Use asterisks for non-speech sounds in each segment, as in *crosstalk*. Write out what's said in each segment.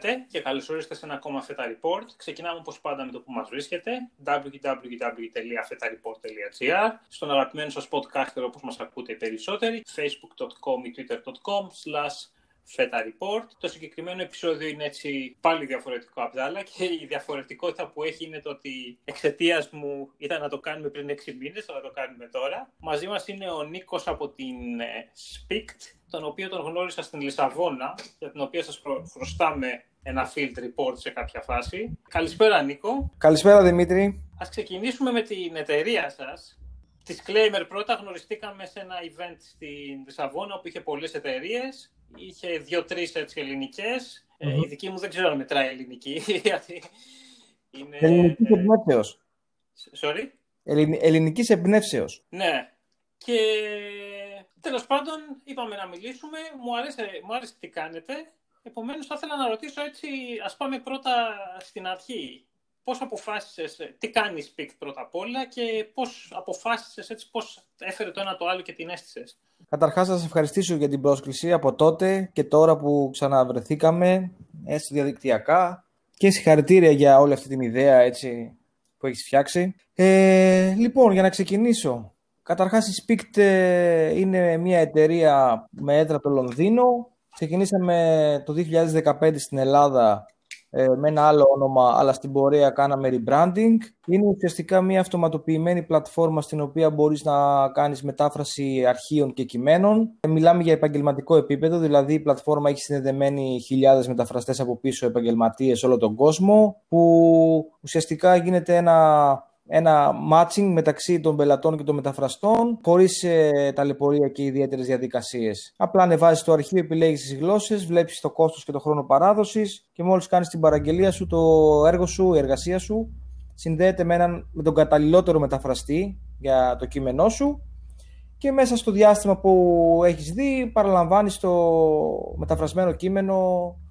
Χαίρετε και καλώς ορίσατε σε ένα ακόμα Feta Report. Ξεκινάμε όπως πάντα με το που μας βρίσκεται, www.fetareport.gr στον αγαπημένο σας podcaster όπως μας ακούτε οι περισσότεροι, facebook.com ή twitter.com slash Feta Report. Το συγκεκριμένο επεισόδιο είναι έτσι πάλι διαφορετικό από τα άλλα και η διαφορετικότητα που έχει είναι το ότι εξαιτίας μου ήταν να το κάνουμε πριν 6 μήνες, θα το κάνουμε τώρα. Μαζί μας είναι ο Νίκος από την ε, SPICT, τον οποίο τον γνώρισα στην Λισαβόνα, για την οποία σας χρωστάμε ένα field report σε κάποια φάση. Καλησπέρα Νίκο. Καλησπέρα Δημήτρη. Ας ξεκινήσουμε με την εταιρεία σας. Disclaimer πρώτα, γνωριστήκαμε σε ένα event στην Λισαβόνα που είχε πολλές εταιρείες είχε δύο-τρεις ελληνικές. Ε, η δική μου δεν ξέρω αν μετράει ελληνική. *laughs* είναι... Ελληνικής εμπνεύσεως. Sorry; Ελληνικής εμπνεύσεως. Ναι. Και τέλος πάντων είπαμε να μιλήσουμε. Μου άρεσε, μου άρεσε τι κάνετε. Επομένως, θα ήθελα να ρωτήσω έτσι, ας πάμε πρώτα στην αρχή. Πώς αποφάσισες, τι κάνεις PICT πρώτα απ' όλα και πώς αποφάσισες, έτσι, πώς έφερε το ένα το άλλο και την αίσθησες; Καταρχάς, να σα ευχαριστήσω για την πρόσκληση από τότε και τώρα που ξαναβρεθήκαμε, έστω διαδικτυακά. Και συγχαρητήρια για όλη αυτή την ιδέα έτσι, που έχεις φτιάξει. Ε, λοιπόν, για να ξεκινήσω. Καταρχάς, η Spict ε, είναι μια εταιρεία με έδρα το Λονδίνο. Ξεκινήσαμε το 2015 στην Ελλάδα ε, με ένα άλλο όνομα, αλλά στην πορεία κάναμε rebranding. Είναι ουσιαστικά μια αυτοματοποιημένη πλατφόρμα στην οποία μπορείς να κάνεις μετάφραση αρχείων και κειμένων. Ε, μιλάμε για επαγγελματικό επίπεδο, δηλαδή η πλατφόρμα έχει συνδεδεμένη χιλιάδες μεταφραστές από πίσω επαγγελματίες όλο τον κόσμο, που ουσιαστικά γίνεται ένα ένα matching μεταξύ των πελατών και των μεταφραστών, χωρίς ε, ταλαιπωρία και ιδιαίτερες διαδικασίες. Απλά ανεβάζεις το αρχείο, επιλέγεις τις γλώσσες, βλέπεις το κόστος και το χρόνο παράδοσης και μόλις κάνεις την παραγγελία σου, το έργο σου, η εργασία σου συνδέεται με, έναν, με τον καταλληλότερο μεταφραστή για το κείμενό σου και μέσα στο διάστημα που έχεις δει παραλαμβάνεις το μεταφρασμένο κείμενο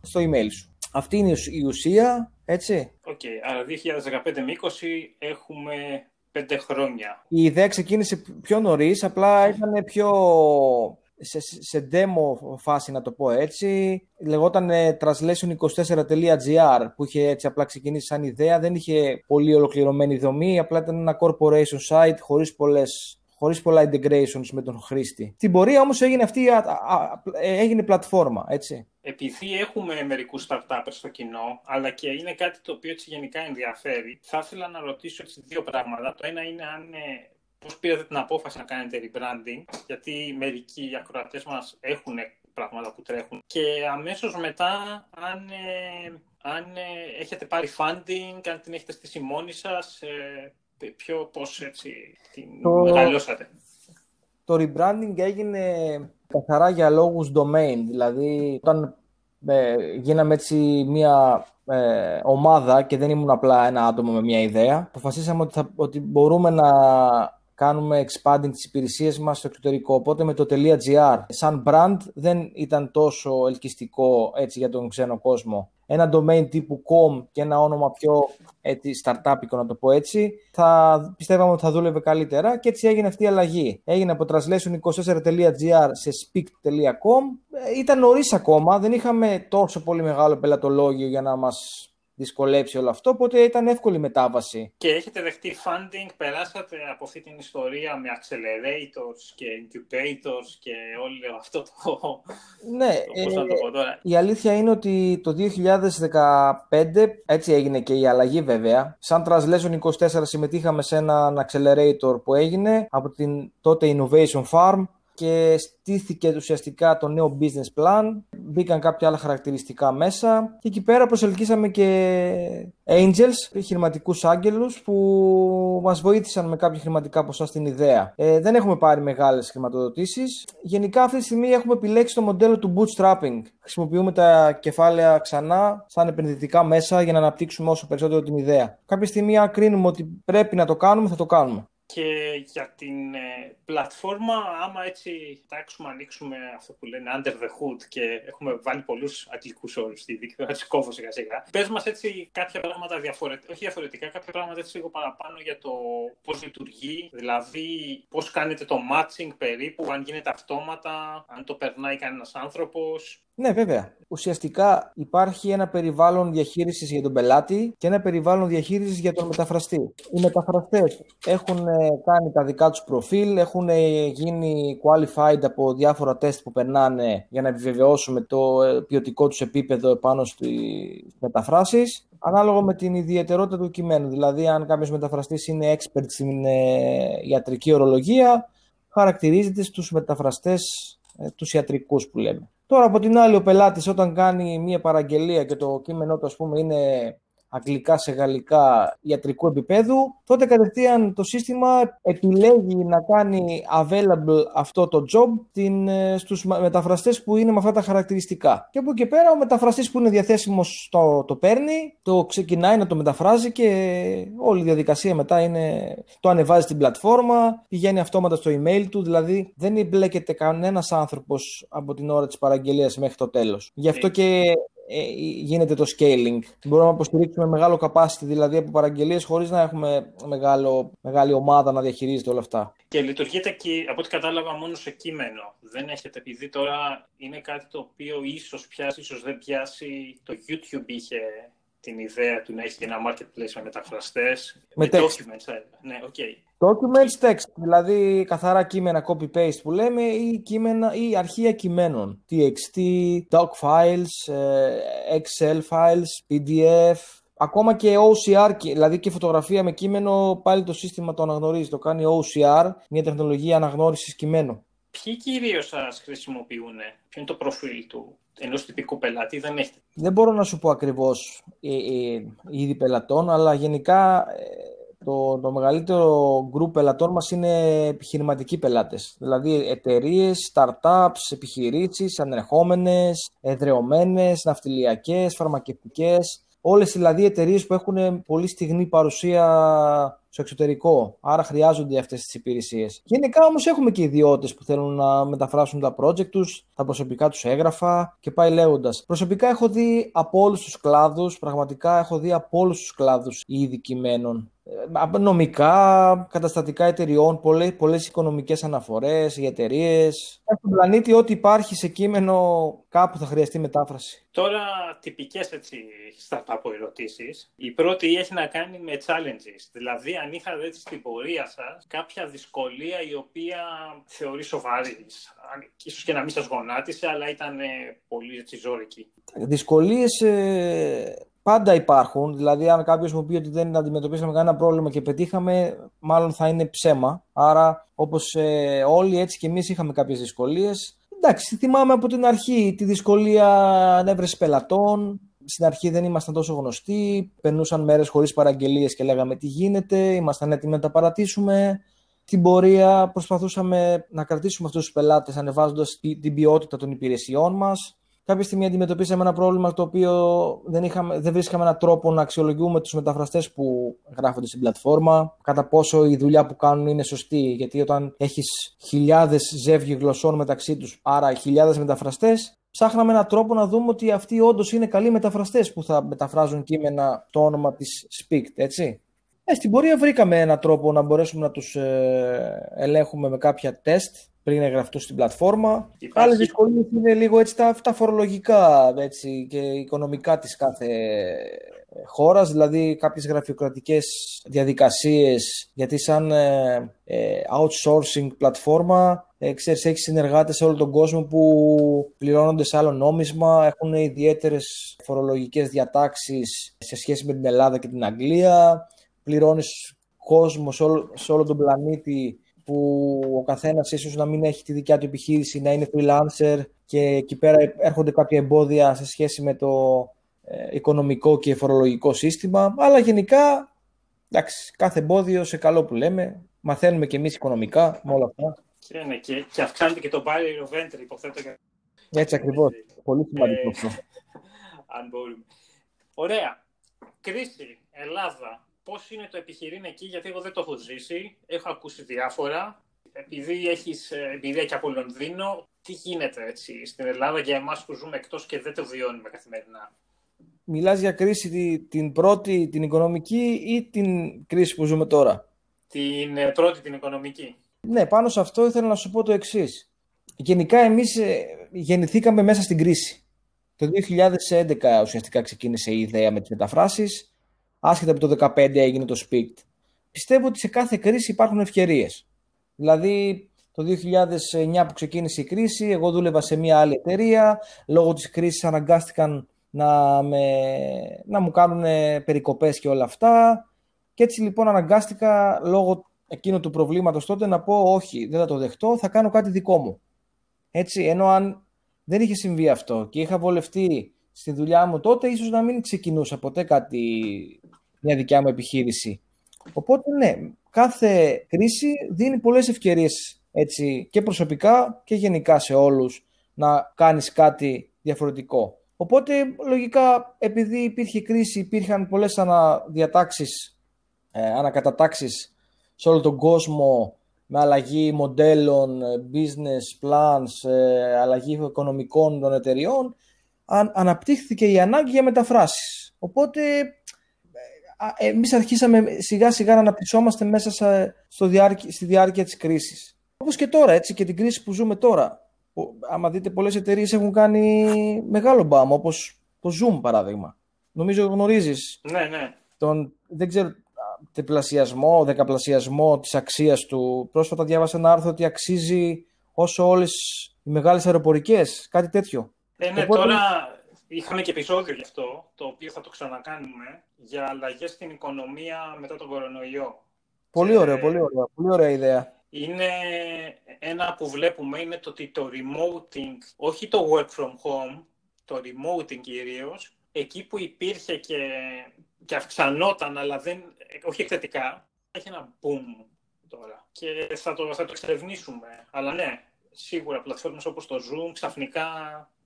στο email σου. Αυτή είναι η ουσία, έτσι. OK, okay, άρα 2015 με 20 έχουμε πέντε χρόνια. Η ιδέα ξεκίνησε πιο νωρίς, απλά ήταν πιο σε, σε demo φάση να το πω έτσι. Λεγόταν translation24.gr που είχε έτσι απλά ξεκινήσει σαν ιδέα. Δεν είχε πολύ ολοκληρωμένη δομή, απλά ήταν ένα corporation site χωρίς πολλές χωρίς πολλά integrations με τον χρήστη. Στην πορεία όμως έγινε αυτή, έγινε πλατφόρμα, έτσι. Επειδή έχουμε μερικούς startups στο κοινό, αλλά και είναι κάτι το οποίο έτσι γενικά ενδιαφέρει, θα ήθελα να ρωτήσω έτσι δύο πράγματα. Το ένα είναι αν ε, πώς πήρατε την απόφαση να κάνετε rebranding, γιατί μερικοί ακροατές μας έχουν πράγματα που τρέχουν. Και αμέσως μετά, αν, ε, αν ε, έχετε πάρει funding, αν την έχετε στήσει μόνοι σας, πιο πώς έτσι την το... μεγαλώσατε. Το rebranding έγινε καθαρά για λόγους domain, δηλαδή όταν ε, γίναμε έτσι μια ε, ομάδα και δεν ήμουν απλά ένα άτομο με μια ιδέα, αποφασίσαμε ότι, θα, ότι μπορούμε να κάνουμε expanding τις υπηρεσίες μας στο εξωτερικό. Οπότε με το .gr σαν brand δεν ήταν τόσο ελκυστικό έτσι για τον ξένο κόσμο. Ένα domain τύπου com και ένα όνομα πιο έτσι, startupικό να το πω έτσι, θα πιστεύαμε ότι θα δούλευε καλύτερα και έτσι έγινε αυτή η αλλαγή. Έγινε από translation24.gr σε speak.com. Ε, ήταν νωρίς ακόμα, δεν είχαμε τόσο πολύ μεγάλο πελατολόγιο για να μας δυσκολέψει όλο αυτό, οπότε ήταν εύκολη μετάβαση. Και έχετε δεχτεί funding, περάσατε από αυτή την ιστορία με accelerators και incubators και όλο αυτό το... Ναι, το, πώς ε, το πω τώρα. η αλήθεια είναι ότι το 2015, έτσι έγινε και η αλλαγή βέβαια, σαν Translation 24 συμμετείχαμε σε έναν accelerator που έγινε από την τότε Innovation Farm, και στήθηκε ουσιαστικά το νέο business plan. Μπήκαν κάποια άλλα χαρακτηριστικά μέσα και εκεί πέρα προσελκύσαμε και angels, επιχειρηματικούς άγγελους που μας βοήθησαν με κάποια χρηματικά ποσά στην ιδέα. Ε, δεν έχουμε πάρει μεγάλες χρηματοδοτήσεις. Γενικά αυτή τη στιγμή έχουμε επιλέξει το μοντέλο του bootstrapping. Χρησιμοποιούμε τα κεφάλαια ξανά σαν επενδυτικά μέσα για να αναπτύξουμε όσο περισσότερο την ιδέα. Κάποια στιγμή αν κρίνουμε ότι πρέπει να το κάνουμε θα το κάνουμε. Και για την ε, πλατφόρμα, άμα έτσι τάξουμε, ανοίξουμε αυτό που λένε under the hood και έχουμε βάλει πολλούς αγγλικούς όρους στη δίκη, θα τι κόβω σιγά σιγά. Πες μας έτσι κάποια πράγματα διαφορετικά, όχι διαφορετικά, κάποια πράγματα έτσι λίγο παραπάνω για το πώς λειτουργεί, δηλαδή πώς κάνετε το matching περίπου, αν γίνεται αυτόματα, αν το περνάει κανένας άνθρωπος. Ναι, βέβαια. Ουσιαστικά υπάρχει ένα περιβάλλον διαχείρισης για τον πελάτη και ένα περιβάλλον διαχείρισης για τον μεταφραστή. Οι μεταφραστές έχουν ε, κάνει τα δικά τους προφίλ, έχουν ε, γίνει qualified από διάφορα τεστ που περνάνε για να επιβεβαιώσουμε το ε, ποιοτικό τους επίπεδο πάνω στις μεταφράσεις ανάλογα με την ιδιαιτερότητα του κειμένου. Δηλαδή, αν κάποιος μεταφραστής είναι expert στην ιατρική ορολογία, χαρακτηρίζεται στους μεταφραστές τους ιατρικούς που λέμε. Τώρα από την άλλη ο πελάτης όταν κάνει μια παραγγελία και το κείμενό του ας πούμε είναι αγγλικά σε γαλλικά ιατρικού επίπεδου, τότε κατευθείαν το σύστημα επιλέγει να κάνει available αυτό το job την, ε, στους μεταφραστές που είναι με αυτά τα χαρακτηριστικά. Και από εκεί πέρα ο μεταφραστής που είναι διαθέσιμος το, το παίρνει, το ξεκινάει να το μεταφράζει και όλη η διαδικασία μετά είναι, το ανεβάζει στην πλατφόρμα, πηγαίνει αυτόματα στο email του, δηλαδή δεν εμπλέκεται κανένας άνθρωπος από την ώρα της παραγγελίας μέχρι το τέλος. Γι' αυτό και ε, γίνεται το scaling. Μπορούμε να υποστηρίξουμε μεγάλο capacity, δηλαδή από παραγγελίες, χωρίς να έχουμε μεγάλο, μεγάλη ομάδα να διαχειρίζεται όλα αυτά. Και λειτουργείτε και, από ό,τι κατάλαβα, μόνο σε κείμενο. Δεν έχετε, επειδή τώρα είναι κάτι το οποίο ίσως πιάσει, ίσως δεν πιάσει. Το YouTube είχε την ιδέα του να έχει ένα marketplace με μεταφραστές. Με, με documents. Ε, ναι, okay. Documents text, δηλαδή καθαρά κείμενα copy-paste που λέμε ή, κείμενα, ή αρχεία κειμένων. TXT, doc files, ε, Excel files, PDF, ακόμα και OCR, δηλαδή και φωτογραφία με κείμενο, πάλι το σύστημα το αναγνωρίζει, το κάνει OCR, μια τεχνολογία αναγνώρισης κειμένου. Ποιοι κυρίως σας χρησιμοποιούν, ποιο είναι το προφίλ του; Ενό τυπικού πελάτη, δεν έχετε. Δεν μπορώ να σου πω ακριβώς ε, ε, είδη πελατών, αλλά γενικά το, το μεγαλύτερο γκρουπ πελατών μας είναι επιχειρηματικοί πελάτες. Δηλαδή εταιρείες, startups, επιχειρήσεις, ανερχόμενες, εδρεωμένες, ναυτιλιακές, φαρμακευτικές. Όλες δηλαδή εταιρείες που έχουν πολύ στιγμή παρουσία στο εξωτερικό. Άρα χρειάζονται αυτές τις υπηρεσίες. Γενικά όμως έχουμε και ιδιώτες που θέλουν να μεταφράσουν τα project τους, τα προσωπικά τους έγγραφα και πάει λέγοντας. Προσωπικά έχω δει από όλους τους κλάδους, πραγματικά έχω δει από όλους τους κλάδους ήδη κειμένων νομικά, καταστατικά εταιριών, πολλές, πολλές οικονομικές αναφορές, οι εταιρείες. Στον πλανήτη ό,τι υπάρχει σε κείμενο κάπου θα χρειαστεί μετάφραση. Τώρα τυπικές έτσι startup ερωτήσεις. Η πρώτη έχει να κάνει με challenges. Δηλαδή αν είχατε έτσι στην πορεία σας κάποια δυσκολία η οποία θεωρεί σοβαρή. Ίσως και να μην σας γονάτισε αλλά ήταν πολύ έτσι ζώρικη. Δυσκολίες ε, πάντα υπάρχουν. Δηλαδή, αν κάποιος μου πει ότι δεν αντιμετωπίσαμε κανένα πρόβλημα και πετύχαμε, μάλλον θα είναι ψέμα. Άρα, όπως ε, όλοι, έτσι και εμείς είχαμε κάποιες δυσκολίες. Εντάξει, θυμάμαι από την αρχή τη δυσκολία ανέβρεση πελατών. Στην αρχή δεν ήμασταν τόσο γνωστοί. Περνούσαν μέρες χωρίς παραγγελίες και λέγαμε τι γίνεται. Ήμασταν έτοιμοι να τα παρατήσουμε. Την πορεία προσπαθούσαμε να κρατήσουμε αυτούς τους πελάτες ανεβάζοντας την ποιότητα των υπηρεσιών μας κάποια στιγμή αντιμετωπίσαμε ένα πρόβλημα το οποίο δεν, είχαμε, δεν βρίσκαμε έναν τρόπο να αξιολογούμε τους μεταφραστές που γράφονται στην πλατφόρμα, κατά πόσο η δουλειά που κάνουν είναι σωστή, γιατί όταν έχεις χιλιάδες ζεύγοι γλωσσών μεταξύ τους, άρα χιλιάδες μεταφραστές, ψάχναμε έναν τρόπο να δούμε ότι αυτοί όντως είναι καλοί μεταφραστές που θα μεταφράζουν κείμενα το όνομα της SPICT, έτσι. Ε, στην πορεία βρήκαμε έναν τρόπο να μπορέσουμε να τους ε, ελέγχουμε με κάποια τεστ πριν εγγραφτούν στην πλατφόρμα. Υπάρχει... Άλλες δυσκολίες είναι λίγο έτσι τα, τα φορολογικά έτσι, και οικονομικά της κάθε χώρας, δηλαδή κάποιες γραφειοκρατικές διαδικασίες, γιατί σαν ε, ε, outsourcing πλατφόρμα, ε, ξέρεις, έχεις συνεργάτες σε όλο τον κόσμο που πληρώνονται σε άλλο νόμισμα, έχουν ιδιαίτερες φορολογικές διατάξεις σε σχέση με την Ελλάδα και την Αγγλία, πληρώνεις κόσμο σε όλο, σε όλο τον πλανήτη που ο καθένας ίσως να μην έχει τη δικιά του επιχείρηση, να είναι freelancer και εκεί πέρα έρχονται κάποια εμπόδια σε σχέση με το ε, οικονομικό και φορολογικό σύστημα. Αλλά γενικά, εντάξει, κάθε εμπόδιο σε καλό που λέμε. Μαθαίνουμε και εμείς οικονομικά με όλα αυτά. Και, ναι, και, και αυξάνεται και το barrier of entry, υποθέτω. Έτσι ακριβώς. Πολύ σημαντικό αυτό. αν μπορούμε. Ωραία. Κρίση, Ελλάδα, πώς είναι το επιχειρήν εκεί, γιατί εγώ δεν το έχω ζήσει, έχω ακούσει διάφορα. Επειδή έχεις ε, εμπειρία και από Λονδίνο, τι γίνεται έτσι στην Ελλάδα για εμάς που ζούμε εκτός και δεν το βιώνουμε καθημερινά; Μιλάς για κρίση την πρώτη, την οικονομική ή την κρίση που ζούμε τώρα; Την ε, πρώτη, την οικονομική. Ναι, πάνω σε αυτό ήθελα να σου πω το εξής. Γενικά εμείς ε, γεννηθήκαμε μέσα στην κρίση. Το 2011 ουσιαστικά ξεκίνησε η ιδέα με τις μεταφράσεις. Άσχετα από το 2015 έγινε το SPICT. Πιστεύω ότι σε κάθε κρίση υπάρχουν ευκαιρίες. Δηλαδή, το 2009 που ξεκίνησε η κρίση, εγώ δούλευα σε μια άλλη εταιρεία. Λόγω της κρίσης αναγκάστηκαν να, με, να μου κάνουν περικοπές και όλα αυτά. Και έτσι λοιπόν αναγκάστηκα λόγω εκείνου του προβλήματος τότε να πω όχι, δεν θα το δεχτώ, θα κάνω κάτι δικό μου. Έτσι, ενώ αν δεν είχε συμβεί αυτό και είχα βολευτεί στη δουλειά μου τότε, ίσως να μην ξεκινούσα ποτέ κάτι, μια δικιά μου επιχείρηση. Οπότε ναι, κάθε κρίση δίνει πολλές ευκαιρίες έτσι, και προσωπικά και γενικά σε όλους να κάνεις κάτι διαφορετικό. Οπότε, λογικά, επειδή υπήρχε κρίση, υπήρχαν πολλές αναδιατάξεις, ε, ανακατατάξεις σε όλο τον κόσμο με αλλαγή μοντέλων, ε, business plans, ε, αλλαγή οικονομικών των εταιριών, αν, αναπτύχθηκε η ανάγκη για μεταφράσεις. Οπότε ε, εμείς αρχίσαμε σιγά σιγά να αναπτυσσόμαστε μέσα στο διάρκεια, στη διάρκεια της κρίσης. Όπως και τώρα, έτσι, και την κρίση που ζούμε τώρα. Άμα δείτε, πολλές εταιρείες έχουν κάνει μεγάλο μπάμ, όπως το Zoom παράδειγμα. Νομίζω γνωρίζεις. Ναι, ναι. Τον, δεν ξέρω, τριπλασιασμό, δεκαπλασιασμό της αξίας του. Πρόσφατα διάβασα ένα άρθρο ότι αξίζει όσο όλες οι μεγάλες αεροπορικές, κάτι τέτοιο. Ε, ναι, τώρα είχαμε και επεισόδιο γι' αυτό, το οποίο θα το ξανακάνουμε, για αλλαγές στην οικονομία μετά τον κορονοϊό. Πολύ ωραίο, πολύ ωραία, πολύ ωραία ιδέα. Είναι ένα που βλέπουμε, είναι το ότι το remoting, όχι το work from home, το remoting κυρίως, εκεί που υπήρχε και, και αυξανόταν, αλλά δεν, όχι εκθετικά, έχει ένα boom τώρα. Και θα το, θα το εξερευνήσουμε. Αλλά ναι, σίγουρα πλατφόρμες όπως το Zoom ξαφνικά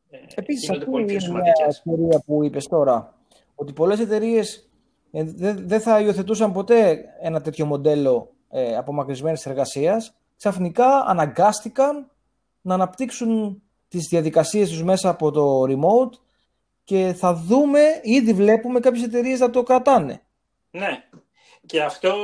ε, Επίσης, γίνονται πολύ πιο σημαντικές. Είναι μια που είπες τώρα, ότι πολλές εταιρείες ε, δεν θα υιοθετούσαν ποτέ ένα τέτοιο μοντέλο ε, απομακρυσμένης εργασίας, ξαφνικά αναγκάστηκαν να αναπτύξουν τις διαδικασίες τους μέσα από το remote και θα δούμε, ήδη βλέπουμε κάποιες εταιρείες να το κρατάνε. Ναι. Και αυτό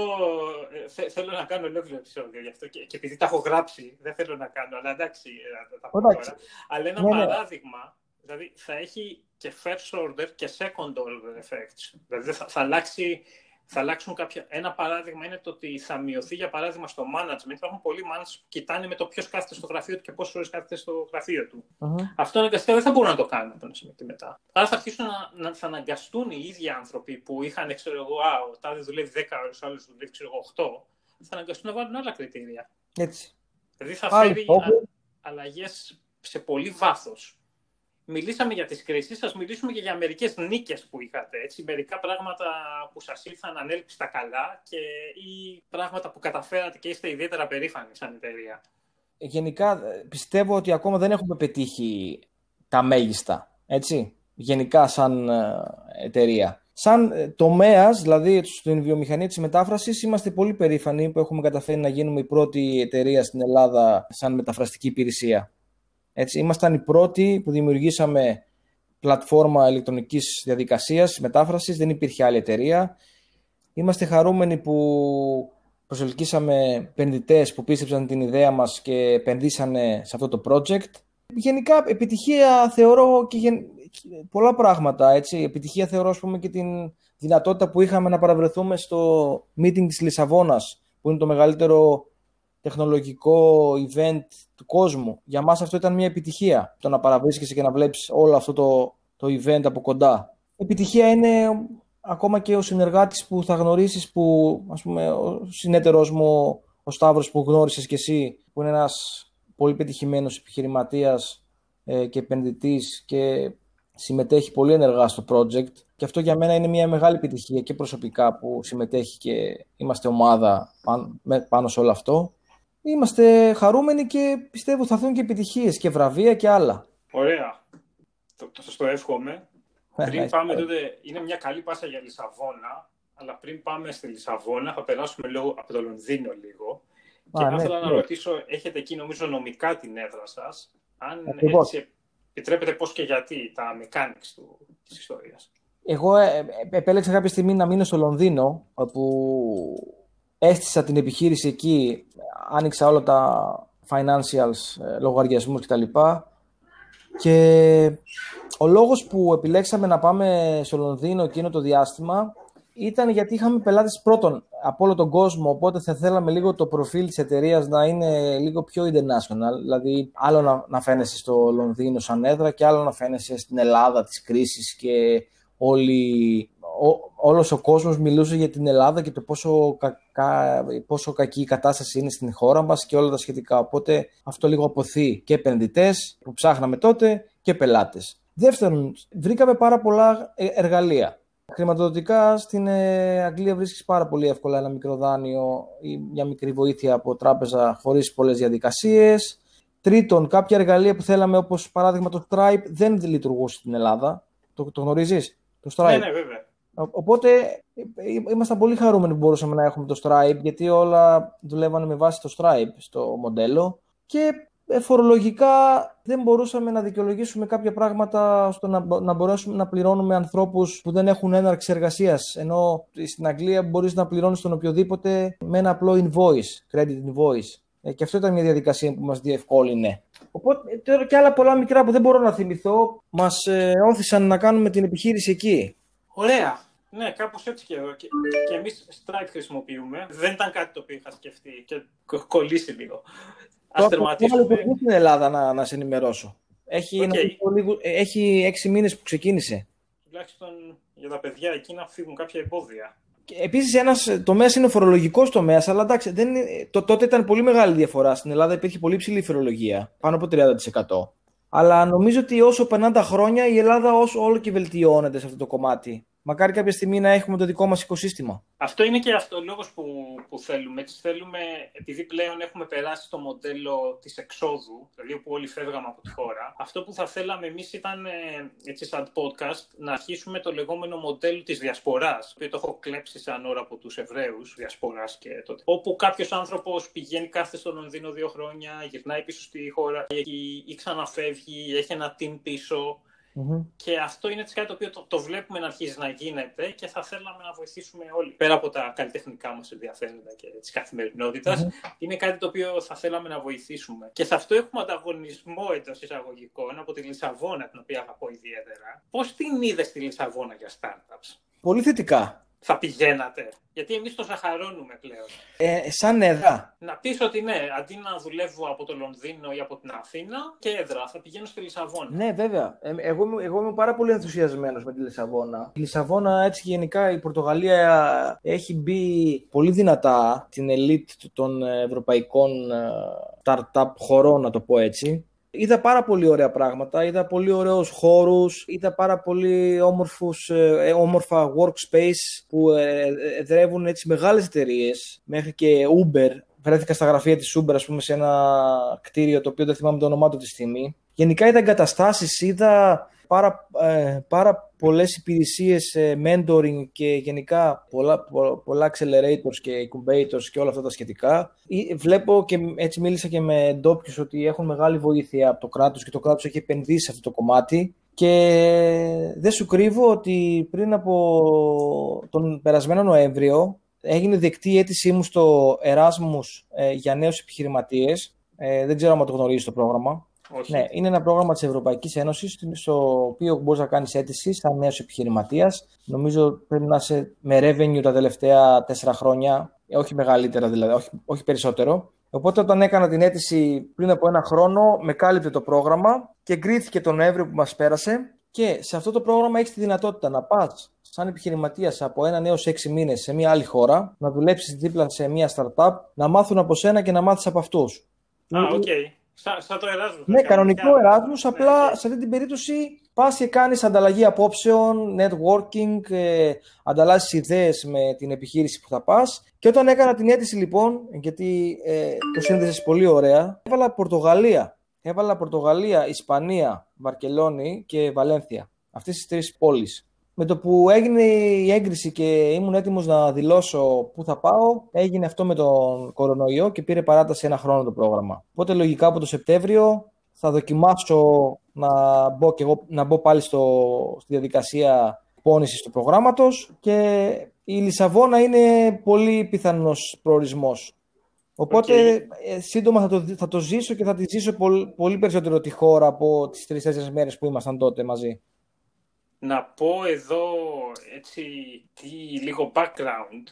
ε, θέλω να κάνω ολόκληρο επεισόδιο γι' αυτό και, και επειδή τα έχω γράψει, δεν θέλω να κάνω, αλλά εντάξει, ε, θα πω τώρα. Αλλά ένα ναι, ναι. παράδειγμα, δηλαδή θα έχει και first order και second order effects. Δηλαδή θα, θα αλλάξει θα αλλάξουν κάποια. Ένα παράδειγμα είναι το ότι θα μειωθεί, για παράδειγμα, στο management. Υπάρχουν πολλοί managers που κοιτάνε με το ποιος κάθεται στο γραφείο του και πόσες ώρες κάθεται στο γραφείο του. Uh-huh. Αυτό αναγκαστικά δεν θα μπορούν να το κάνουν από ένα σημείο και μετά. Άρα θα αρχίσουν να, να θα αναγκαστούν οι ίδιοι άνθρωποι που είχαν, ξέρω εγώ, Α, ο τάδε δουλεύει 10 ώρες, ο άλλος δουλεύει, ξέρω εγώ, 8, θα αναγκαστούν να βάλουν άλλα κριτήρια. Έτσι. Δηλαδή θα φέρει αλλαγές σε πολύ βάθος μιλήσαμε για τις κρίσεις, σας μιλήσουμε και για μερικές νίκες που είχατε, έτσι, μερικά πράγματα που σας ήρθαν ανέλπιστα καλά και ή πράγματα που καταφέρατε και είστε ιδιαίτερα περήφανοι σαν εταιρεία. Γενικά πιστεύω ότι ακόμα δεν έχουμε πετύχει τα μέγιστα, έτσι, γενικά σαν ε, εταιρεία. Σαν ε, τομέας, δηλαδή στην βιομηχανία της μετάφρασης, είμαστε πολύ περήφανοι που έχουμε καταφέρει να γίνουμε η πρώτη εταιρεία στην Ελλάδα σαν μεταφραστική υπηρεσία. Έτσι, ήμασταν οι πρώτοι που δημιουργήσαμε πλατφόρμα ηλεκτρονικής διαδικασίας, μετάφρασης, δεν υπήρχε άλλη εταιρεία. Είμαστε χαρούμενοι που προσελκύσαμε επενδυτές που πίστεψαν την ιδέα μας και επενδύσανε σε αυτό το project. Γενικά, επιτυχία θεωρώ και γεν... πολλά πράγματα. Έτσι. Επιτυχία θεωρώ ας πούμε, και την δυνατότητα που είχαμε να παραβρεθούμε στο meeting της Λισαβόνας, που είναι το μεγαλύτερο τεχνολογικό event του κόσμου. Για μας αυτό ήταν μια επιτυχία, το να παραβρίσκεσαι και να βλέπεις όλο αυτό το, το event από κοντά. Επιτυχία είναι ακόμα και ο συνεργάτης που θα γνωρίσεις, που ας πούμε ο συνέτερός μου, ο Σταύρος που γνώρισες και εσύ, που είναι ένας πολύ πετυχημένος επιχειρηματίας ε, και επενδυτής και συμμετέχει πολύ ενεργά στο project και αυτό για μένα είναι μια μεγάλη επιτυχία και προσωπικά που συμμετέχει και είμαστε ομάδα πάνω, πάνω σε όλο αυτό είμαστε χαρούμενοι και πιστεύω θα έρθουν και επιτυχίες και βραβεία και άλλα. Ωραία. Το, το σας το εύχομαι. Ε, πριν πάμε τότε, είναι μια καλή πάσα για Λισαβόνα, αλλά πριν πάμε στη Λισαβόνα θα περάσουμε λίγο από το Λονδίνο λίγο. και θα ναι, ήθελα να ρωτήσω, έχετε εκεί νομίζω νομικά την έδρα σας, αν έτσι επιτρέπετε πώς και γιατί τα mechanics του, της ιστορίας. Εγώ ε, ε, επέλεξα κάποια στιγμή να μείνω στο Λονδίνο, όπου έστησα την επιχείρηση εκεί, άνοιξα όλα τα financials, ε, λογαριασμούς κτλ. Και ο λόγος που επιλέξαμε να πάμε στο Λονδίνο εκείνο το διάστημα ήταν γιατί είχαμε πελάτες πρώτον από όλο τον κόσμο, οπότε θα θέλαμε λίγο το προφίλ της εταιρείας να είναι λίγο πιο international, δηλαδή άλλο να, να φαίνεσαι στο Λονδίνο σαν έδρα και άλλο να φαίνεσαι στην Ελλάδα της κρίσης και όλοι, ό, όλος ο κόσμος μιλούσε για την Ελλάδα και το πόσο, κακά, πόσο κακή η κατάσταση είναι στην χώρα μας και όλα τα σχετικά. Οπότε αυτό λίγο αποθεί και επενδυτές που ψάχναμε τότε και πελάτες. Δεύτερον, βρήκαμε πάρα πολλά ε, εργαλεία. Χρηματοδοτικά στην ε, Αγγλία βρίσκεις πάρα πολύ εύκολα ένα μικρό δάνειο ή μια μικρή βοήθεια από τράπεζα χωρίς πολλές διαδικασίες. Τρίτον, κάποια εργαλεία που θέλαμε όπως παράδειγμα το Stripe δεν λειτουργούσε στην Ελλάδα. Το, το γνωρίζεις, το Stripe. Ναι, ναι, βέβαια. Οπότε ε, ήμασταν πολύ χαρούμενοι που μπορούσαμε να έχουμε το Stripe γιατί όλα δουλεύανε με βάση το Stripe στο μοντέλο και ε, φορολογικά δεν μπορούσαμε να δικαιολογήσουμε κάποια πράγματα ώστε να, να μπορέσουμε να πληρώνουμε ανθρώπους που δεν έχουν έναρξη εργασίας. Ενώ στην Αγγλία μπορείς να πληρώνεις τον οποιοδήποτε με ένα απλό invoice, credit invoice. Ε, και αυτό ήταν μια διαδικασία που μας διευκόλυνε. Οπότε τώρα και άλλα πολλά μικρά που δεν μπορώ να θυμηθώ μας ε, όθησαν να κάνουμε την επιχείρηση εκεί. Ωραία. Ναι, κάπως έτσι και εγώ. Και, και εμείς Stripe χρησιμοποιούμε. Δεν ήταν κάτι το οποίο είχα σκεφτεί και κολλήσει λίγο. Α τερματίσουμε. στην Ελλάδα να, να σε ενημερώσω. Έχει, okay. λίγο, έχει έξι μήνες που ξεκίνησε. Τουλάχιστον για τα παιδιά εκεί να φύγουν κάποια εμπόδια. Επίσης, ένας τομέας είναι ο φορολογικός τομέας, αλλά εντάξει, δεν είναι, το, τότε ήταν πολύ μεγάλη διαφορά. Στην Ελλάδα υπήρχε πολύ ψηλή φορολογία, πάνω από 30%. Αλλά νομίζω ότι όσο περνάνε τα χρόνια, η Ελλάδα όσο όλο και βελτιώνεται σε αυτό το κομμάτι. Μακάρι κάποια στιγμή να έχουμε το δικό μας οικοσύστημα. Αυτό είναι και αυτός ο λόγος που, που θέλουμε. Έτσι θέλουμε, επειδή πλέον έχουμε περάσει το μοντέλο της εξόδου, δηλαδή που όλοι φεύγαμε από τη χώρα, αυτό που θα θέλαμε εμείς ήταν, ε, έτσι σαν podcast, να αρχίσουμε το λεγόμενο μοντέλο της διασποράς, που το έχω κλέψει σαν ώρα από τους Εβραίους, διασποράς και τότε, όπου κάποιος άνθρωπος πηγαίνει κάθε στο Λονδίνο δύο χρόνια, γυρνάει πίσω στη χώρα ή ξαναφεύγει, έχει ένα team πίσω, Mm-hmm. Και αυτό είναι κάτι το οποίο το, το, βλέπουμε να αρχίζει να γίνεται και θα θέλαμε να βοηθήσουμε όλοι. Πέρα από τα καλλιτεχνικά μας ενδιαφέροντα και της καθημερινότητας, mm-hmm. είναι κάτι το οποίο θα θέλαμε να βοηθήσουμε. Και σε αυτό έχουμε ανταγωνισμό εντός εισαγωγικών από τη Λισαβόνα, την οποία αγαπώ ιδιαίτερα. Πώς την είδες τη Λισαβόνα για startups, Πολύ θετικά θα πηγαίνατε. Γιατί εμείς το ζαχαρώνουμε πλέον. Ε, σαν έδρα. Να πεις ότι ναι, αντί να δουλεύω από το Λονδίνο ή από την Αθήνα και έδρα, θα πηγαίνω στη Λισαβόνα. Ναι, βέβαια. Ε, εγώ, εγώ είμαι πάρα πολύ ενθουσιασμένος με τη Λισαβόνα. Η Λισαβόνα, έτσι γενικά, η Πορτογαλία έχει μπει πολύ δυνατά την ελίτ των ευρωπαϊκών ε, startup χωρών, να το πω έτσι. Είδα πάρα πολύ ωραία πράγματα, είδα πολύ ωραίους χώρους, είδα πάρα πολύ όμορφους, ε, όμορφα workspace που ε, εδρεύουν έτσι μεγάλες εταιρείες μέχρι και Uber. Βρέθηκα στα γραφεία της Uber, ας πούμε, σε ένα κτίριο το οποίο δεν θυμάμαι το όνομά του τη στιγμή. Γενικά είδα εγκαταστάσεις, είδα πάρα, ε, πάρα πολλές υπηρεσίες ε, mentoring και γενικά πολλά, πολλά accelerators και incubators και όλα αυτά τα σχετικά. Βλέπω και έτσι μίλησα και με ντόπιους ότι έχουν μεγάλη βοήθεια από το κράτος και το κράτος έχει επενδύσει σε αυτό το κομμάτι. Και δεν σου κρύβω ότι πριν από τον περασμένο Νοέμβριο έγινε δεκτή η αίτησή μου στο Erasmus ε, για νέους επιχειρηματίες. Ε, δεν ξέρω αν το γνωρίζεις το πρόγραμμα. Όχι. Ναι, είναι ένα πρόγραμμα της Ευρωπαϊκής Ένωσης, στο οποίο μπορείς να κάνεις αίτηση σαν νέος επιχειρηματίας. Νομίζω πρέπει να είσαι με revenue τα τελευταία τέσσερα χρόνια, όχι μεγαλύτερα δηλαδή, όχι, όχι περισσότερο. Οπότε όταν έκανα την αίτηση πριν από ένα χρόνο, με κάλυπτε το πρόγραμμα και εγκρίθηκε τον Νοέμβριο που μας πέρασε. Και σε αυτό το πρόγραμμα έχεις τη δυνατότητα να πας σαν επιχειρηματίας από ένα έως έξι μήνες σε μια άλλη χώρα, να δουλέψεις δίπλα σε μια startup, να μάθουν από σένα και να μάθεις από αυτούς. Α, οκ. Okay. Σαν, το Erasmus. Ναι, κανονικό Erasmus, ναι, απλά σε αυτή την περίπτωση πας και κάνεις ανταλλαγή απόψεων, networking, ε, ανταλλάσσεις ιδέες με την επιχείρηση που θα πας. Και όταν έκανα την αίτηση λοιπόν, γιατί ε, το σύνδεσες πολύ ωραία, έβαλα Πορτογαλία. Έβαλα Πορτογαλία, Ισπανία, Βαρκελόνη και Βαλένθια. Αυτές τις τρεις πόλεις με το που έγινε η έγκριση και ήμουν έτοιμος να δηλώσω πού θα πάω, έγινε αυτό με τον κορονοϊό και πήρε παράταση ένα χρόνο το πρόγραμμα. Οπότε λογικά από το Σεπτέμβριο θα δοκιμάσω να μπω, και εγώ, να μπω πάλι στο, στη διαδικασία πόνησης του προγράμματος και η Λισαβόνα είναι πολύ πιθανός προορισμός. Οπότε ε, σύντομα θα το, θα το ζήσω και θα τη ζήσω πολύ, πολύ περισσότερο τη χώρα από τις τρεις-τέσσερις μέρες που ήμασταν τότε μαζί. Να πω εδώ έτσι τι, λίγο background.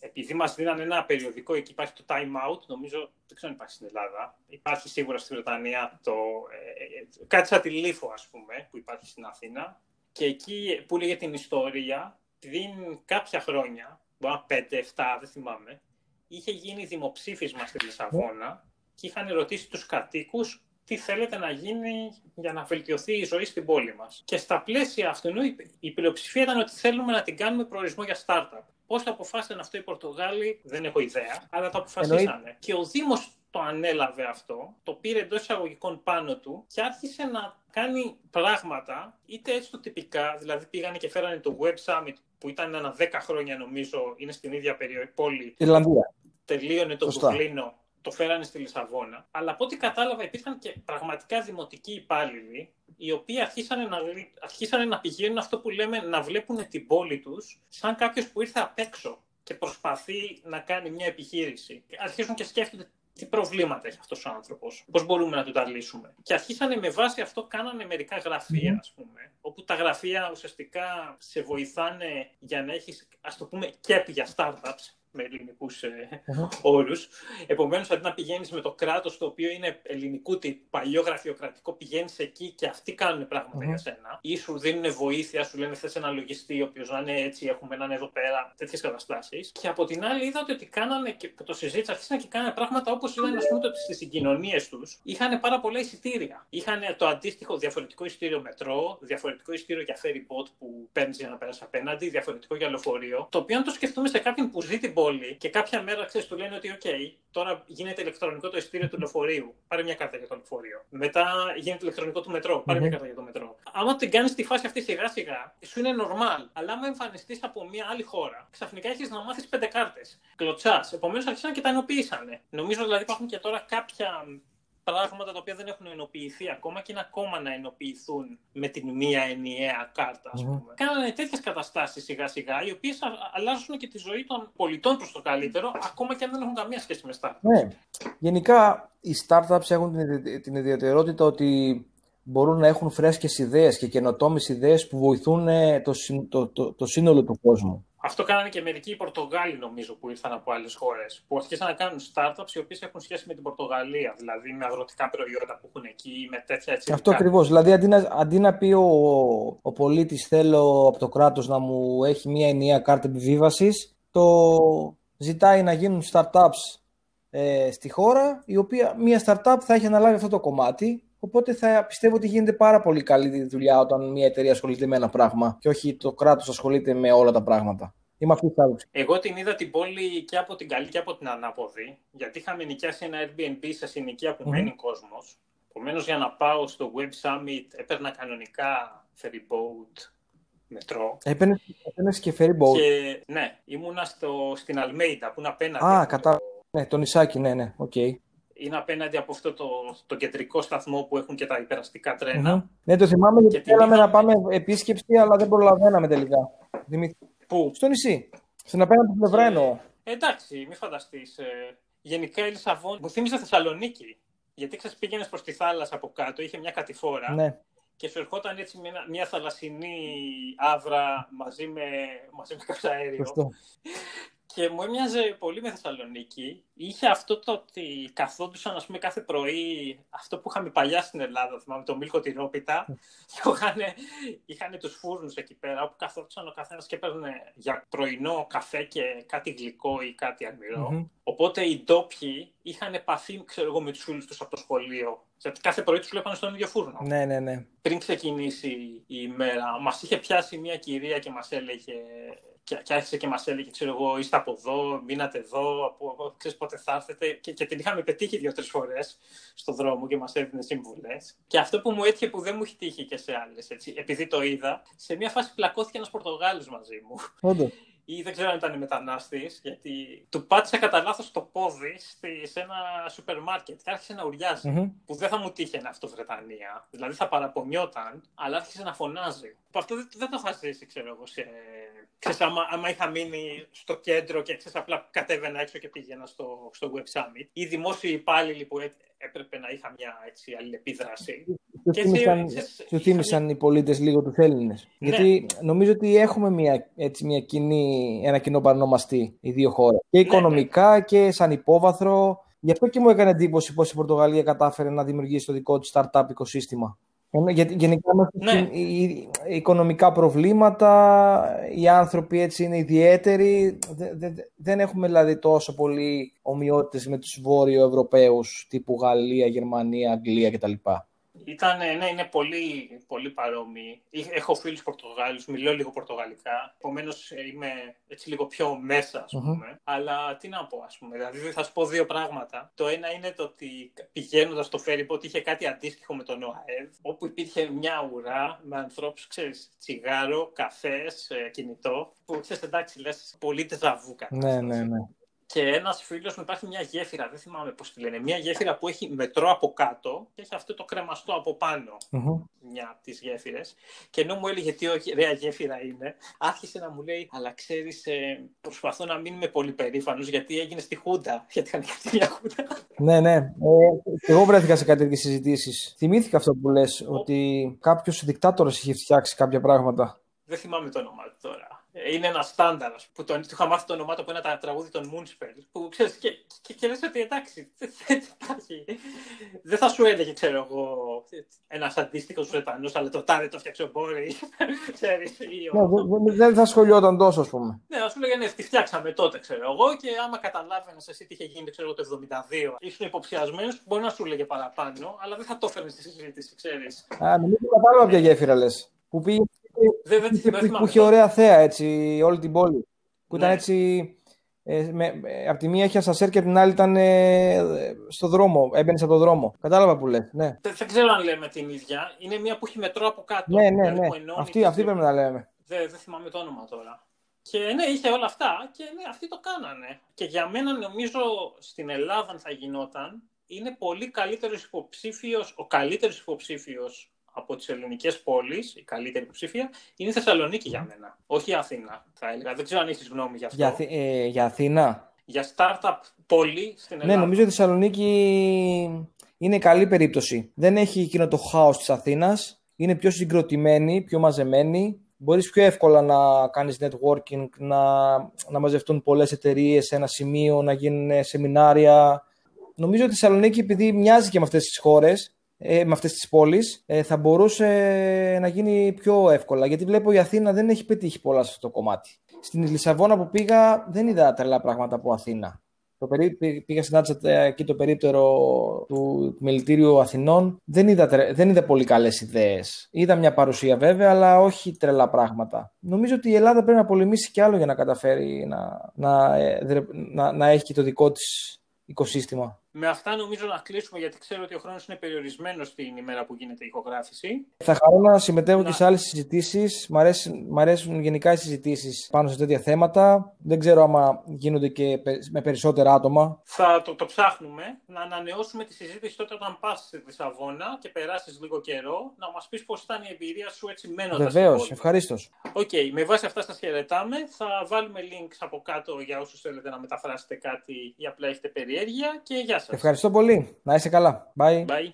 Επειδή μας δίνανε ένα περιοδικό, εκεί υπάρχει το Time Out, νομίζω, δεν ξέρω αν υπάρχει στην Ελλάδα. Υπάρχει σίγουρα στη Βρετανία το, ε, ε κάτι σαν τη Λίφο, ας πούμε, που υπάρχει στην Αθήνα. Και εκεί που λέγε την ιστορία, πριν κάποια χρόνια, μπορεί να 5-7, δεν θυμάμαι, είχε γίνει δημοψήφισμα στη Λισαβόνα και είχαν ρωτήσει τους κατοίκους τι θέλετε να γίνει για να βελτιωθεί η ζωή στην πόλη μας. Και στα πλαίσια αυτού η πλειοψηφία ήταν ότι θέλουμε να την κάνουμε προορισμό για startup. Πώς το αποφάσισαν αυτό οι Πορτογάλοι, δεν έχω ιδέα, αλλά το αποφασίσανε. Και ο Δήμος το ανέλαβε αυτό, το πήρε εντός εισαγωγικών πάνω του και άρχισε να κάνει πράγματα, είτε έτσι το τυπικά, δηλαδή πήγανε και φέρανε το Web Summit που ήταν ένα 10 χρόνια νομίζω, είναι στην ίδια περιοχή, πόλη. Ιρλανδία. Τελείωνε το Δουβλίνο, το φέρανε στη Λισαβόνα. Αλλά από ό,τι κατάλαβα υπήρχαν και πραγματικά δημοτικοί υπάλληλοι, οι οποίοι αρχίσανε να, αρχίσανε να πηγαίνουν αυτό που λέμε να βλέπουν την πόλη τους σαν κάποιος που ήρθε απ' έξω και προσπαθεί να κάνει μια επιχείρηση. Αρχίζουν και σκέφτονται τι προβλήματα έχει αυτός ο άνθρωπος, πώς μπορούμε να του τα λύσουμε. Και αρχίσανε με βάση αυτό, κάνανε μερικά γραφεία, ας πούμε, όπου τα γραφεία ουσιαστικά σε βοηθάνε για να έχεις, ας το πούμε, κέπ για startups, με ελληνικούς uh-huh. όρους. Επομένως, αντί να πηγαίνεις με το κράτος το οποίο είναι ελληνικού τύπου, παλιό γραφειοκρατικό, πηγαίνεις εκεί και αυτοί κάνουν πράγματα για σένα. Ή σου δίνουν βοήθεια, σου λένε θες ένα λογιστή, ο οποίος να είναι έτσι, έχουμε έναν εδώ πέρα, τέτοιες καταστάσεις. Και από την άλλη, είδατε ότι κάνανε και το συζήτησα, αρχίσαν και κάνανε πράγματα όπως είδαν, ας πούμε, ότι στις συγκοινωνίες τους είχαν πάρα πολλά εισιτήρια. Είχαν το αντίστοιχο διαφορετικό εισιτήριο μετρό, διαφορετικό εισιτήριο για ferry boat που παίρνεις για να περάσεις απέναντι, διαφορετικό για λεωφορείο. Το οποίο, αν το σκεφτούμε σε κάποιον που ζει την πόλη, και κάποια μέρα ξέρεις, του λένε ότι, OK, τώρα γίνεται ηλεκτρονικό το εισιτήριο του λεωφορείου. Πάρε μια κάρτα για το λεωφορείο. Μετά γίνεται ηλεκτρονικό του μετρό. Πάρε μια κάρτα για το μετρό. Άμα την κάνεις στη φάση αυτή σιγά σιγά, σου είναι normal. Αλλά άμα εμφανιστείς από μια άλλη χώρα, ξαφνικά έχεις να μάθεις πέντε κάρτες. Κλωτσάς. Επομένως αρχίσαν και τα ενοποιήσανε. Νομίζω δηλαδή υπάρχουν και τώρα κάποια πράγματα τα οποία δεν έχουν ενοποιηθεί ακόμα και είναι ακόμα να ενοποιηθούν με την μία ενιαία κάρτα, ας πούμε. Mm. Κάνανε τέτοιες καταστάσεις σιγά σιγά, οι οποίες αλλάζουν και τη ζωή των πολιτών προς το καλύτερο, ακόμα και αν δεν έχουν καμία σχέση με startups. Ναι. Γενικά, οι startups έχουν την ιδιαιτερότητα ότι μπορούν να έχουν φρέσκες ιδέες και καινοτόμες ιδέες που βοηθούν ε, το, το, το, το σύνολο του κόσμου. Αυτό κάνανε και μερικοί Πορτογάλοι, νομίζω, που ήρθαν από άλλες χώρες. Που αρχίσαν να κάνουν startups οι οποίες έχουν σχέση με την Πορτογαλία. Δηλαδή με αγροτικά προϊόντα που έχουν εκεί, με τέτοια έτσι. Αυτό ακριβώς. Δηλαδή αντί να, αντί να πει ο, ο πολίτης, θέλω από το κράτος να μου έχει μια ενιαία κάρτα επιβίβασης, το ζητάει να γίνουν startups ε, στη χώρα, η οποία μια startup θα έχει αναλάβει αυτό το κομμάτι Οπότε θα πιστεύω ότι γίνεται πάρα πολύ καλή δουλειά όταν μια εταιρεία ασχολείται με ένα πράγμα και όχι το κράτος ασχολείται με όλα τα πράγματα. Είμαι αυτής της άποψης. Εγώ την είδα την πόλη και από την καλή και από την ανάποδη, γιατί είχαμε νοικιάσει ένα Airbnb σε συνοικία που mm-hmm. μένει κόσμος. Επομένως, για να πάω στο Web Summit, έπαιρνα κανονικά ferry boat, μετρό. Έπαιρνε και ferry boat. Και, ναι, ήμουνα στο, στην Αλμέιντα που είναι απέναντι. Α, κατά. Το... Ναι, το νησάκι, ναι, ναι, OK. Okay είναι απέναντι από αυτό το, το κεντρικό σταθμό που έχουν και τα υπεραστικά τρένα. Mm-hmm. Ναι, το θυμάμαι γιατί θέλαμε να πάμε επίσκεψη, αλλά δεν προλαβαίναμε τελικά. Πού; Στο νησί. Στην απέναντι πλευρά εννοώ. εντάξει, μη φανταστείς. Ε, γενικά η Λισαβόνη μου θύμιζε Θεσσαλονίκη. Γιατί ξέρεις, πήγαινες προς τη θάλασσα από κάτω, είχε μια κατηφόρα. Ναι. Και σου ερχόταν έτσι μια, μια θαλασσινή άβρα μαζί με, μαζί με καυσαέριο. Και μου έμοιαζε πολύ με Θεσσαλονίκη. Είχε αυτό το ότι καθόντουσαν, ας πούμε, κάθε πρωί αυτό που είχαμε παλιά στην Ελλάδα, θυμάμαι, το μίλκο τυρόπιτα. Και *laughs* είχαν, είχαν τους φούρνους εκεί πέρα, όπου καθόντουσαν ο καθένας και έπαιρνε για πρωινό καφέ και κάτι γλυκό ή κάτι Οπότε οι ντόπιοι είχαν επαφή, ξέρω εγώ, με τους φίλους τους από το σχολείο. Γιατί κάθε πρωί τους βλέπανε στον ίδιο φούρνο. Ναι, ναι, ναι. Πριν ξεκινήσει η ημέρα, μας είχε πιάσει μια κυρία και μας έλεγε και, και άρχισε και μας έλεγε, ξέρω εγώ, είστε από εδώ, μείνατε εδώ, από, ξέρεις πότε θα έρθετε. Και, και την είχαμε πετύχει δύο-τρεις φορές στον δρόμο και μας έδινε σύμβουλε. Και αυτό που μου έτυχε που δεν μου έχει τύχει και σε άλλες, επειδή το είδα, σε μια φάση πλακώθηκε ένας Πορτογάλος μαζί μου. Όντως. Ή δεν ξέρω αν ήταν μετανάστη, γιατί του πάτησε κατά λάθος το πόδι σε ένα σούπερ μάρκετ και άρχισε να ουριαζει Που δεν θα μου τύχαινε αυτό Βρετανία. Δηλαδή θα παραπονιόταν, αλλά άρχισε να φωνάζει. Αυτό δεν, δεν το είχα ζήσει, ξέρω εγώ, σε Ξέρεις, άμα, άμα είχα μείνει στο κέντρο και ξέρεις, απλά κατέβαινα έξω και πήγαινα στο, στο Web Summit, οι δημόσιοι υπάλληλοι που έπρεπε να είχα μια έτσι, αλληλεπίδραση. Σου θύμισαν οι πολίτες λίγο τους Έλληνες. Ναι. Γιατί νομίζω ότι έχουμε μια, έτσι, μια κοινή, ένα κοινό παρονομαστή οι δύο χώρες. Και ναι, οικονομικά ναι. και σαν υπόβαθρο. Γι' αυτό και μου έκανε εντύπωση πώ η Πορτογαλία κατάφερε να δημιουργήσει το δικό της startup οικοσύστημα. Γενικά ναι. οι οικονομικά προβλήματα, οι άνθρωποι έτσι είναι ιδιαίτεροι. Δεν έχουμε δηλαδή τόσο πολύ ομοιότητες με τους Βόρειο Ευρωπαίους τύπου Γαλλία, Γερμανία, Αγγλία κτλ. Ήταν, ναι, είναι πολύ, πολύ παρόμοιοι. Έχω φίλους Πορτογάλους, μιλώ λίγο Πορτογαλικά, επομένως ε, είμαι έτσι λίγο πιο μέσα, ας πούμε. Αλλά τι να πω, ας πούμε, δηλαδή θα σου πω δύο πράγματα. Το ένα είναι το ότι πηγαίνοντας στο ότι είχε κάτι αντίστοιχο με τον ΟΑΕΔ, όπου υπήρχε μια ουρά με ανθρώπους, ξέρεις, τσιγάρο, καφές, ε, κινητό, που ξέρεις, εντάξει, λες, πολύ τεζαβούκα. Ναι, ναι, ναι. Και ένας φίλος μου υπάρχει μια γέφυρα, δεν θυμάμαι πώς τη λένε. Μια γέφυρα που έχει μετρό από κάτω και έχει αυτό το κρεμαστό από Μια από τις γέφυρες. Και ενώ μου έλεγε τι ωραία γέφυρα είναι, άρχισε να μου λέει, Αλλά ξέρεις, ε, προσπαθώ να μην είμαι πολύ περήφανος γιατί έγινε στη Χούντα. Γιατί είχαν κάνει μια Χούντα. ναι, ναι. Ε, εγώ βρέθηκα σε κάτι τέτοιες συζητήσεις. Θυμήθηκα αυτό που λες, ότι κάποιος δικτάτορας είχε φτιάξει κάποια πράγματα. Δεν θυμάμαι το όνομα τώρα είναι ένα στάνταρ που τον, του είχα μάθει το όνομά του από ένα τραγούδι των Moonspell. Που ξέρεις και, και, και λες ότι εντάξει, *laughs* δεν υπάρχει. Δεν θα σου έλεγε, ξέρω εγώ, ένας αντίστοιχος Βρετανός, αλλά το τάδε το φτιάξε ο Μπόρι. *laughs* Ναι, δεν θα σχολιόταν τόσο, ας πούμε. Ναι, ας σου λέγανε, τη φτιάξαμε τότε, ξέρω εγώ, και άμα καταλάβαινες εσύ τι είχε γίνει, ξέρω το 72, ήσουν υποψιασμένος, μπορεί να σου έλεγε παραπάνω, αλλά δεν θα το έφερνες στη συζήτηση, ξέρεις. Α, νομίζω κατάλαβα ποια γέφυρα λες. Που πήγε δεν, δεν, δεν που είχε ωραία θέα έτσι, όλη την πόλη. Που ήταν ναι. έτσι. Ε, με, ε, από τη μία είχε ασασέρ και την άλλη ήταν ε, στο δρόμο. Έμπαινε από το δρόμο. Κατάλαβα που λες. Ναι. Δεν, δεν ξέρω αν λέμε την ίδια. Είναι μία που έχει μετρό από κάτω. Ναι, ναι, ναι. Αυτή, αυτή πρέπει να λέμε. Δεν, δεν θυμάμαι το όνομα τώρα. Και ναι, είχε όλα αυτά και ναι, αυτοί το κάνανε. Και για μένα νομίζω στην Ελλάδα αν θα γινόταν, είναι πολύ καλύτερος υποψήφιος, ο καλύτερος υποψήφιος από τις ελληνικές πόλεις, η καλύτερη υποψήφια, είναι η Θεσσαλονίκη για μένα. Όχι η Αθήνα, θα έλεγα. Δεν ξέρω αν έχεις γνώμη γι' αυτό. Για, ε, για Αθήνα; Για startup πόλη στην ναι, Ελλάδα. Ναι, νομίζω ότι η Θεσσαλονίκη είναι καλή περίπτωση. Δεν έχει εκείνο το χάος της Αθήνας. Είναι πιο συγκροτημένη, πιο μαζεμένη. Μπορείς πιο εύκολα να κάνεις networking, να, να μαζευτούν πολλές εταιρείες σε ένα σημείο, να γίνουν σεμινάρια. Νομίζω ότι η Θεσσαλονίκη, επειδή μοιάζει και με αυτές τις χώρες, ε, με αυτές τις πόλεις ε, θα μπορούσε να γίνει πιο εύκολα γιατί βλέπω η Αθήνα δεν έχει πετύχει πολλά σε αυτό το κομμάτι. Στην Λισαβόνα που πήγα δεν είδα τρελά πράγματα από Αθήνα. Το περί... Πήγα συνάντησα εκεί το περίπτερο του Μιλητήριου Αθηνών. Δεν είδα, δεν είδα πολύ καλές ιδέες. Είδα μια παρουσία βέβαια, αλλά όχι τρελά πράγματα. Νομίζω ότι η Ελλάδα πρέπει να πολεμήσει κι άλλο για να καταφέρει να, να, ε, να, να έχει το δικό της οικοσύστημα. Με αυτά νομίζω να κλείσουμε γιατί ξέρω ότι ο χρόνος είναι περιορισμένος την ημέρα που γίνεται η ηχογράφηση. Θα χαρώ να συμμετέχω και σε άλλες συζητήσεις. Μ' αρέσουν, μ αρέσουν γενικά οι συζητήσεις πάνω σε τέτοια θέματα. Δεν ξέρω άμα γίνονται και με περισσότερα άτομα. Θα το, το ψάχνουμε. Να ανανεώσουμε τη συζήτηση τότε όταν πας στη Λισαβόνα και περάσεις λίγο καιρό. Να μας πεις πώς ήταν η εμπειρία σου έτσι μένοντας. Βεβαίως, ευχαρίστως. OK, okay, με βάση αυτά σας χαιρετάμε. Θα βάλουμε links από κάτω για όσους θέλετε να μεταφράσετε κάτι ή απλά έχετε περιέργεια και γεια σας. Ευχαριστώ πολύ. Να είσαι καλά. Bye. Bye.